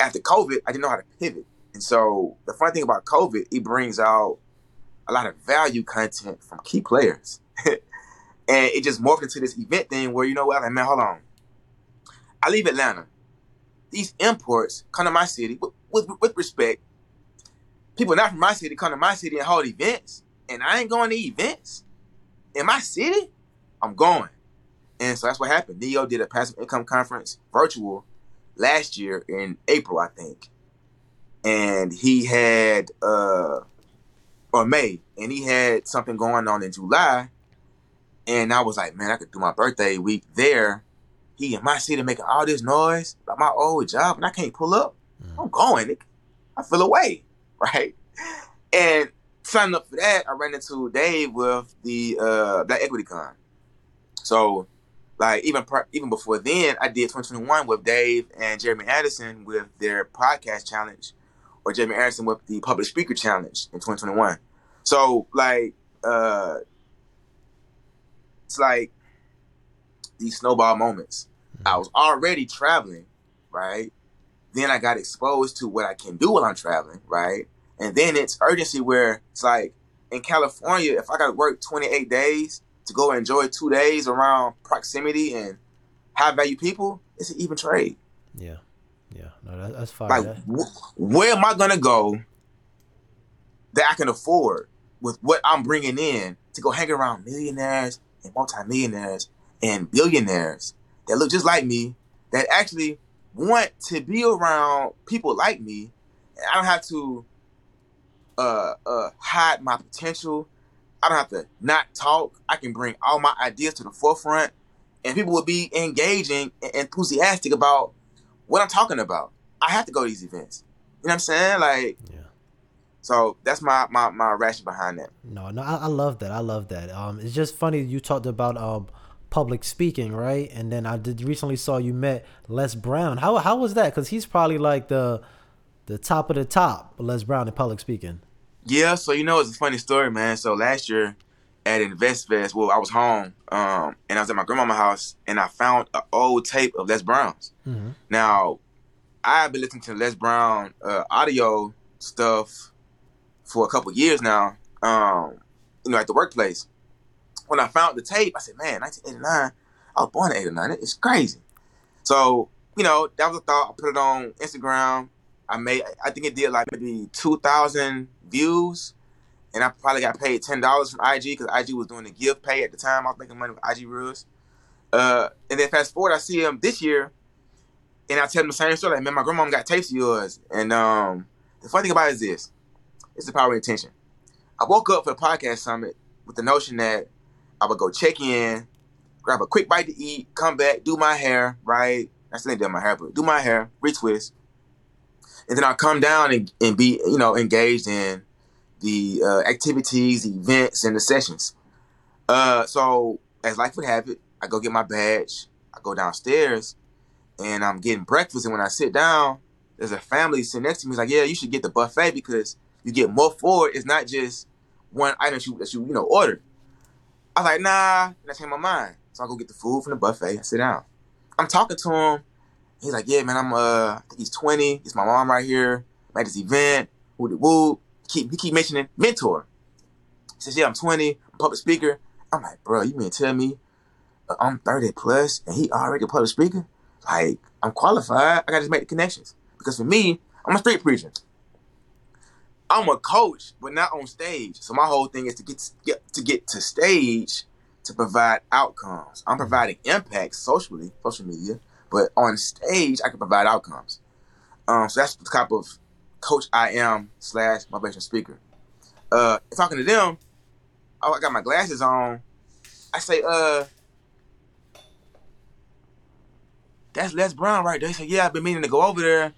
after COVID, I didn't know how to pivot. And so the funny thing about COVID, it brings out a lot of value content from key players. and it just morphed into this event thing where, you know what, like, man, hold on. I leave Atlanta. These imports come to my city with, with, with respect. People not from my city come to my city and hold events. And I ain't going to events in my city. I'm going. And so that's what happened. Neo did a passive income conference virtual last year in April, I think. And he had uh or May, and he had something going on in July. And I was like, man, I could do my birthday week there. He in my city making all this noise about my old job, and I can't pull up. Mm. I'm going. I feel away, right? And signing up for that, I ran into Dave with the uh, Black Equity Con. So like even even before then, I did 2021 with Dave and Jeremy Anderson with their podcast challenge, or Jeremy Anderson with the public speaker challenge in 2021. So like, uh, it's like these snowball moments. I mm-hmm. was already traveling, right? Then I got exposed to what I can do while I'm traveling, right? And then it's urgency where it's like in California, if I got to work 28 days, to go enjoy two days around proximity and high value people, it's an even trade. Yeah, yeah, no, that, that's fine. Like, wh- where am I gonna go that I can afford with what I'm bringing in to go hang around millionaires and multimillionaires and billionaires that look just like me that actually want to be around people like me. And I don't have to uh, uh, hide my potential I don't have to not talk. I can bring all my ideas to the forefront, and people will be engaging and enthusiastic about what I'm talking about. I have to go to these events. You know what I'm saying? Like, yeah. So that's my my my ration behind that. No, no, I, I, love that. I love that. Um, it's just funny you talked about um public speaking, right? And then I did recently saw you met Les Brown. How how was that? Because he's probably like the the top of the top, Les Brown in public speaking. Yeah, so you know it's a funny story, man. So last year at InvestFest, well, I was home, um, and I was at my grandmama's house, and I found an old tape of Les Brown's. Mm-hmm. Now, I've been listening to Les Brown uh, audio stuff for a couple years now. Um, you know, at the workplace. When I found the tape, I said, "Man, 1989. I was born in '89. It's crazy." So, you know, that was a thought. I put it on Instagram. I made, I think it did like maybe two thousand views, and I probably got paid ten dollars from IG because IG was doing the gift pay at the time. I was making money with IG Reels. Uh, and then fast forward, I see him this year, and I tell him the same story. Like, man, my grandma got tapes of yours, and um, the funny thing about it is this: it's the power of intention. I woke up for the podcast summit with the notion that I would go check in, grab a quick bite to eat, come back, do my hair, right? I still ain't done my hair, but do my hair, retwist, and then I'll come down and, and be you know engaged in the uh, activities, the events, and the sessions. Uh, so as life would have it, I go get my badge. I go downstairs, and I'm getting breakfast. And when I sit down, there's a family sitting next to me. He's like, "Yeah, you should get the buffet because you get more for it. It's not just one item that you that you you know order." I was like, "Nah," and I changed my mind. So I go get the food from the buffet. I sit down. I'm talking to him He's like, yeah, man, I'm uh, I think he's 20. It's my mom right here. I'm at this event. Woo woo. Keep he keep mentioning mentor. He says, yeah, I'm 20. I'm public speaker. I'm like, bro, you mean tell me uh, I'm 30 plus and he already a public speaker? Like, I'm qualified. I gotta just make the connections. Because for me, I'm a street preacher. I'm a coach, but not on stage. So my whole thing is to get to get to, get to stage to provide outcomes. I'm providing impact socially, social media, but on stage, I can provide outcomes. Um, so that's the type of coach I am slash motivational speaker. Uh, talking to them, oh, I got my glasses on. I say, uh, that's Les Brown right there. He said, yeah, I've been meaning to go over there,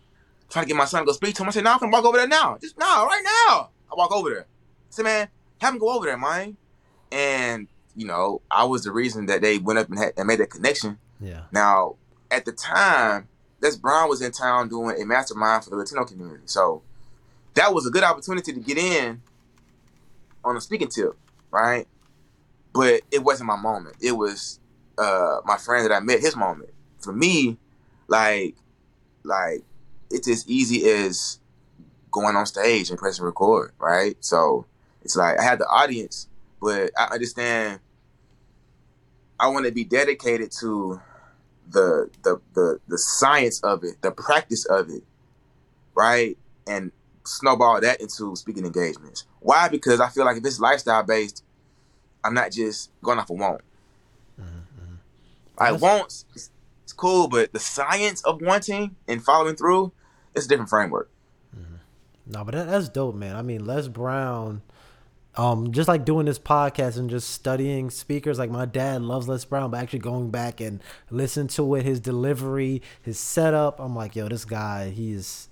trying to get my son to go speak to him. I said, no, I can walk over there now. Just now, right now. I walk over there. I said, man, have him go over there, man. And, you know, I was the reason that they went up and, had, and made that connection. Yeah. Now, at the time, Les Brown was in town doing a mastermind for the Latino community. So that was a good opportunity to get in on a speaking tip, right? But it wasn't my moment. It was uh, my friend that I met, his moment. For me, like, like it's as easy as going on stage and pressing record, right? So it's like I had the audience, but I understand I want to be dedicated to the the the the science of it, the practice of it, right? And snowball that into speaking engagements. Why? Because I feel like if it's lifestyle based, I'm not just going off a want. Mm-hmm. I want it's, it's cool, but the science of wanting and following through, it's a different framework. Mm-hmm. No, but that, that's dope, man. I mean, Les Brown um, just like doing this podcast and just studying speakers. Like my dad loves Les Brown, but actually going back and listen to it, his delivery, his setup. I'm like, yo, this guy, he's.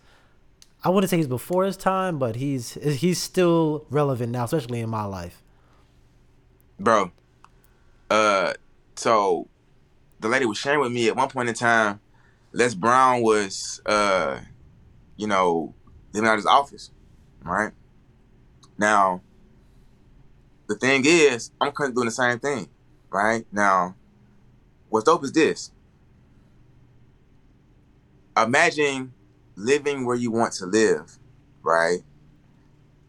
I wouldn't say he's before his time, but he's he's still relevant now, especially in my life. Bro, uh, so the lady was sharing with me at one point in time. Les Brown was, uh, you know, living out of his office, right? Now, the thing is, I'm currently doing the same thing, right? Now, what's dope is this. Imagine living where you want to live, right?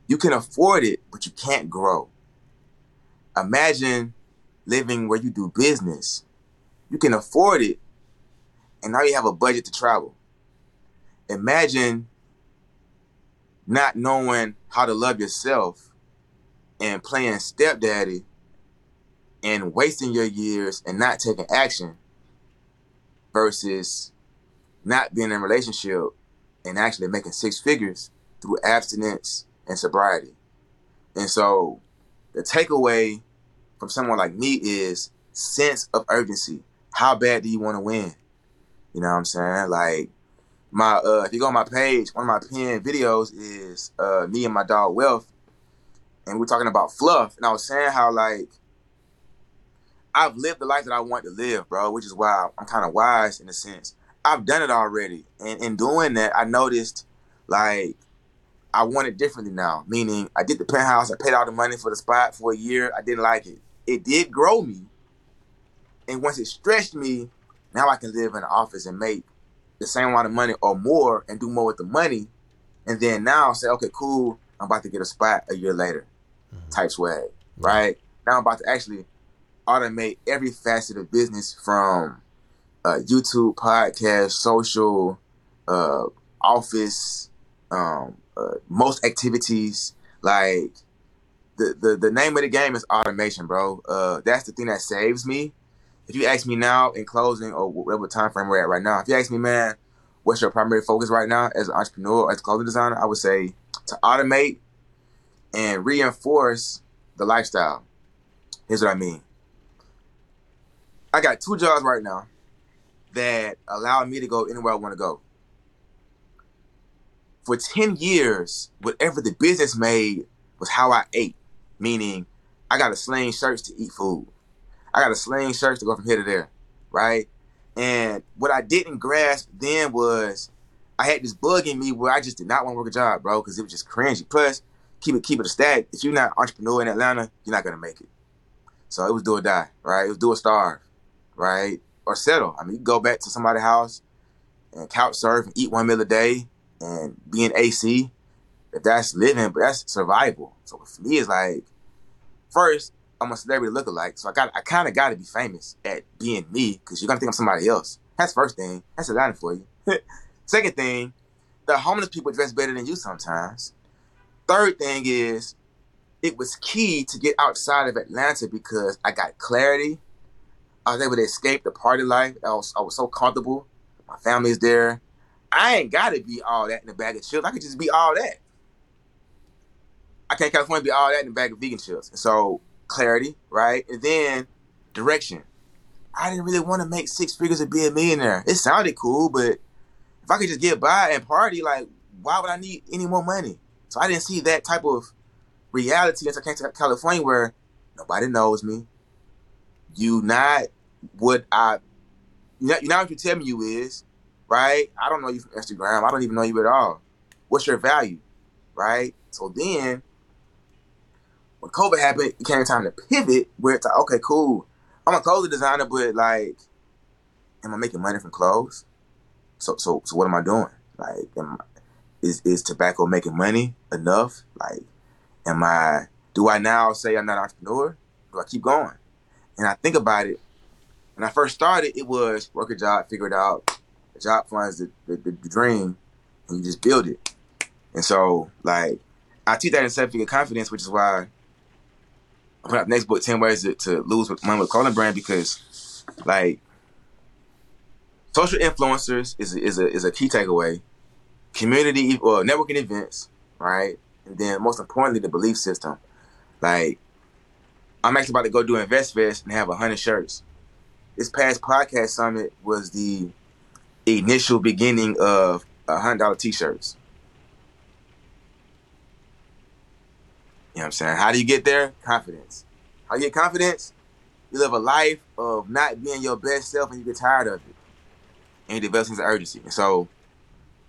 You can afford it, but you can't grow. Imagine living where you do business. You can afford it, and now you have a budget to travel. Imagine not knowing how to love yourself and playing stepdaddy and wasting your years and not taking action versus not being in a relationship and actually making six figures through abstinence and sobriety. And so the takeaway from someone like me is sense of urgency. How bad do you want to win? You know what I'm saying? Like my uh if you go on my page, one of my pinned videos is uh me and my dog Wealth and we're talking about fluff, and I was saying how like I've lived the life that I want to live, bro, which is why I'm kind of wise in a sense. I've done it already, and in doing that, I noticed like I want it differently now. Meaning, I did the penthouse, I paid all the money for the spot for a year. I didn't like it. It did grow me, and once it stretched me, now I can live in an office and make the same amount of money or more, and do more with the money. And then now say, okay, cool. I'm about to get a spot a year later mm-hmm. type swag, right? Now I'm about to actually automate every facet of business from uh, YouTube, podcast, social, uh, office, um, uh, most activities. Like the, the the name of the game is automation, bro. Uh, that's the thing that saves me. If you ask me now in closing or whatever time frame we're at right now, if you ask me, man, what's your primary focus right now as an entrepreneur, as a clothing designer, I would say to automate and reinforce the lifestyle. Here's what I mean. I got two jobs right now that allow me to go anywhere I want to go. For 10 years, whatever the business made was how I ate, meaning I got to sling shirts to eat food. I got a sling shirts to go from here to there, right? And what I didn't grasp then was I had this bug in me where I just did not want to work a job, bro, because it was just cringy. Plus, keep it keep it a stack. If you're not entrepreneur in Atlanta, you're not gonna make it. So it was do or die, right? It was do or starve, right? Or settle. I mean, you go back to somebody's house and couch surf and eat one meal a day and be in AC. If that's living, but that's survival. So for me, it's like first I'm a celebrity lookalike, so I got I kind of got to be famous at being me because you're gonna think I'm somebody else. That's first thing. That's a line for you. Second thing, the homeless people dress better than you sometimes. Third thing is, it was key to get outside of Atlanta because I got clarity. I was able to escape the party life. I was, I was so comfortable. My family's there. I ain't got to be all that in a bag of chips. I could just be all that. I can't California be all that in a bag of vegan chips. And so clarity, right? And then direction. I didn't really want to make six figures and be a millionaire. It sounded cool, but if I could just get by and party, like, why would I need any more money? So I didn't see that type of reality until I came to California where nobody knows me. You not what I you know, you know what you tell me you is, right? I don't know you from Instagram. I don't even know you at all. What's your value? Right? So then when COVID happened, it came time to pivot where it's like, okay, cool. I'm a clothing designer, but like, am I making money from clothes? So so so what am I doing? Like, am, is is tobacco making money enough? Like, am I? Do I now say I'm not an entrepreneur? Do I keep going? And I think about it. When I first started, it was work a job, figure it out. The job finds the, the, the, dream, and you just build it. And so, like, I teach that in seven figure confidence, which is why I put out next book, 10 Ways to, to Lose Money with Clothing Brand, because, like, social influencers is is a, is a key takeaway. Community or networking events, right? And then most importantly, the belief system. Like, I'm actually about to go do InvestFest and have hundred shirts. This past podcast summit was the initial beginning of a hundred dollar t-shirts. You know what I'm saying? How do you get there? Confidence. How you get confidence? You live a life of not being your best self and you get tired of it. And you develop sense of urgency. And so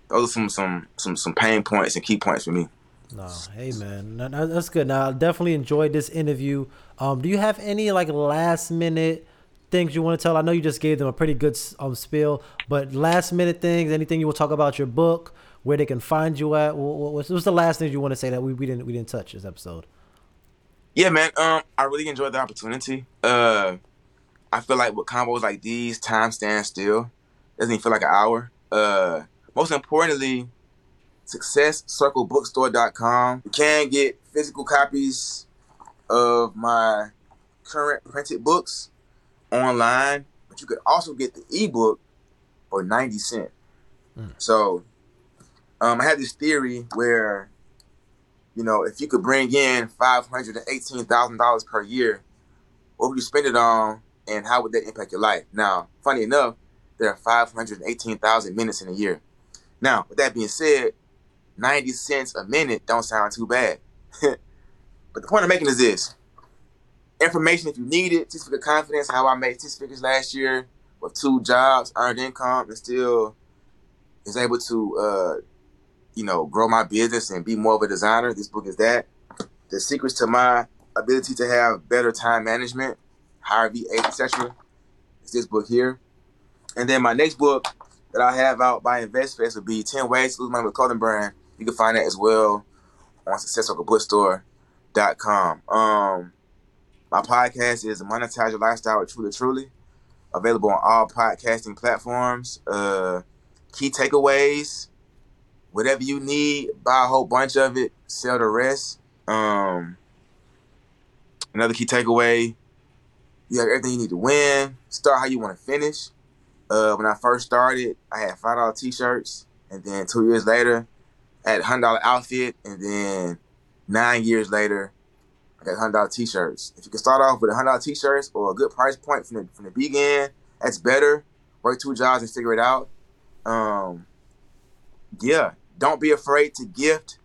those are some some some some pain points and key points for me. No, hey man, that's good. Now, I definitely enjoyed this interview. Um, do you have any like last minute things you want to tell? I know you just gave them a pretty good um but last minute things, anything you will talk about your book, where they can find you at? What's, what's the last thing you want to say that we, we didn't we didn't touch this episode? Yeah, man. Um, I really enjoyed the opportunity. Uh, I feel like with combos like these, time stands still. Doesn't even feel like an hour. Uh, most importantly, successcirclebookstore.com. You can get physical copies of my current printed books online, but you could also get the ebook for 90 cents. Mm. So um, I had this theory where, you know, if you could bring in $518,000 per year, what would you spend it on and how would that impact your life? Now, funny enough, there are 518,000 minutes in a year. Now, with that being said, 90 cents a minute don't sound too bad. but the point I'm making is this information if you need it, six figure confidence, how I made six figures last year with two jobs, earned income, and still is able to, uh, you know, grow my business and be more of a designer. This book is that. The secrets to my ability to have better time management, hire VAs, etc. Is this book here. And then my next book that I have out by InvestFest will be 10 Ways to Lose Money with Clothing Brand. You can find that as well on successcirclebookstore.com. Um, my podcast is Monetize Your Lifestyle with Truly Truly. Available on all podcasting platforms. Uh, key takeaways. Whatever you need, buy a whole bunch of it, sell the rest. Um, another key takeaway, you have everything you need to win. Start how you want to finish. Uh, when I first started, I had five dollar t-shirts, and then two years later, at hundred dollar outfit, and then nine years later, I got hundred dollar t-shirts. If you can start off with a hundred dollar t-shirts or a good price point from the from the beginning, that's better. Work two jobs and figure it out. Um, yeah, don't be afraid to gift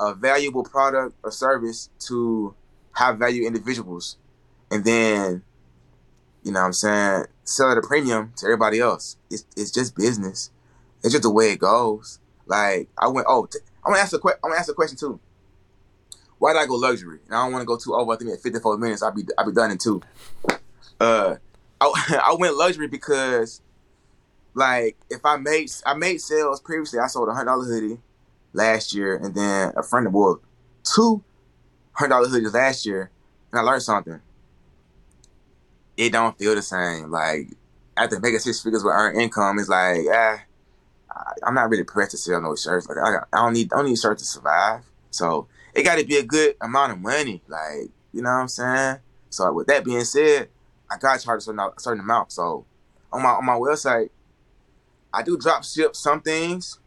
a valuable product or service to high value individuals, and then, you know, what I'm saying, sell at a premium to everybody else. It's it's just business. It's just the way it goes. Like I went. Oh, t- I want to ask a question. I want to ask a question too. Why did I go luxury? And I don't want to go too over. I think at 54 minutes, I'll be I'll be done in two. Uh, I I went luxury because, like, if I made I made sales previously, I sold a hundred dollar hoodie last year, and then a friend of well, two hundred dollar hoodies last year, and I learned something. It don't feel the same. Like after making six figures with earned income, it's like ah I, am not really pressed to sell no shirts. Like I, got, I don't need, I don't need shirts to survive. So it got to be a good amount of money. Like you know what I'm saying. So with that being said, I got charged a certain, a certain amount. So on my on my website, I do drop ship some things.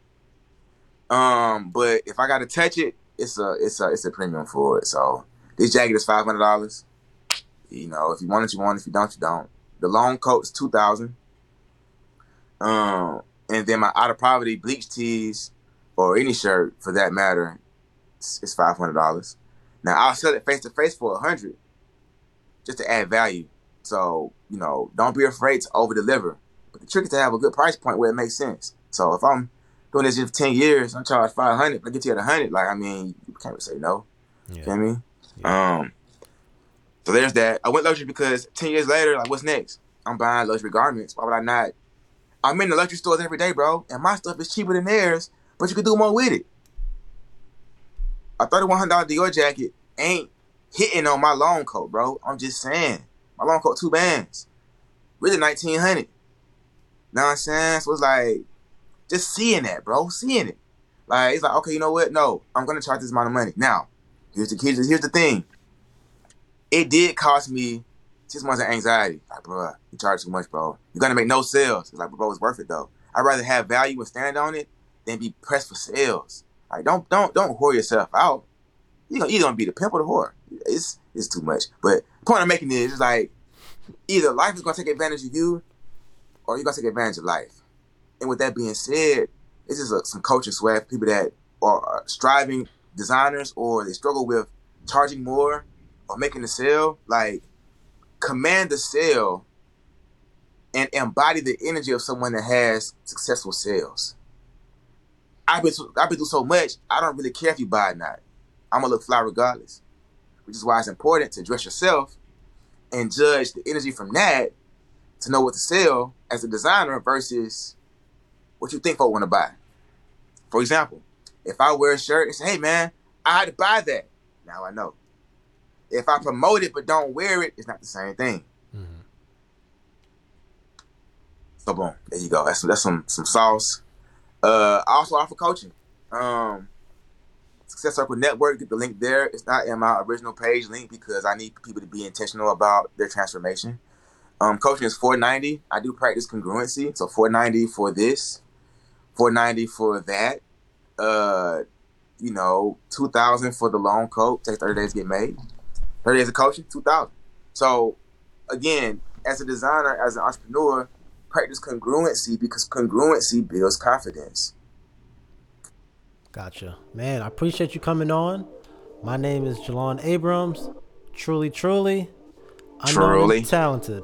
Um, but if I got to touch it, it's a it's a it's a premium for it. So this jacket is five hundred dollars. You know, if you want it, you want it. If you don't, you don't. The long coat is two thousand. Um, and then my out of poverty bleach tees or any shirt for that matter is five hundred dollars. Now I'll sell it face to face for a hundred, just to add value. So you know, don't be afraid to over deliver. But the trick is to have a good price point where it makes sense. So if I'm doing this for ten years, I'm charged five hundred. But I get you at a hundred, like I mean, you can't really say no. Yeah. You know I mean? Yeah. Um. So there's that. I went luxury because ten years later, like, what's next? I'm buying luxury garments. Why would I not I'm in the luxury stores every day, bro, and my stuff is cheaper than theirs, but you can do more with it. A thirty-one hundred dollar Dior jacket ain't hitting on my long coat, bro. I'm just saying, my long coat two bands, really nineteen hundred. Know what I'm saying? So it's like just seeing that, bro, seeing it. Like it's like, okay, you know what? No, I'm gonna charge this amount of money. Now, here's the here's here's the thing. It did cost me six months of anxiety. Like, bro, you charge too much, bro. You're gonna make no sales. It's like, bro, it's worth it though. I'd rather have value and stand on it than be pressed for sales. Like, don't don't don't whore yourself out. You gonna either gonna be the pimp or the whore. It's it's too much. But point I'm making is like either life is gonna take advantage of you, Oh, or you're gonna take advantage of life. And with that being said, it's just a, some coaching swag people that are uh, striving designers or they struggle with charging more or making the sale. Like command the sale and embody the energy of someone that has successful sales. I've been I've been through so much. I don't really care if you buy or not. I'm gonna look fly regardless, which is why it's important to dress yourself and judge the energy from that to know what to sell as a designer versus what you think folk want to buy. For example, if I wear a shirt and say, "Hey man, I had to buy that," now I know. If I promote it but don't wear it, it's not the same thing. Mm-hmm. So boom, there you go. That's that's some some sauce. Uh, I also offer coaching. Um, Success Circle Network, get the link there. It's not in my original page link because I need people to be intentional about their transformation. Um, coaching is 490. I do practice congruency, so 490 for this, 490 for that. Uh, you know, 2000 for the long coat. Takes 30 days to get made. 30 days of coaching, 2000. So again, as a designer, as an entrepreneur, practice congruency because congruency builds confidence. Gotcha. Man, I appreciate you coming on. My name is Jelan Abrams. Truly, truly, truly talented.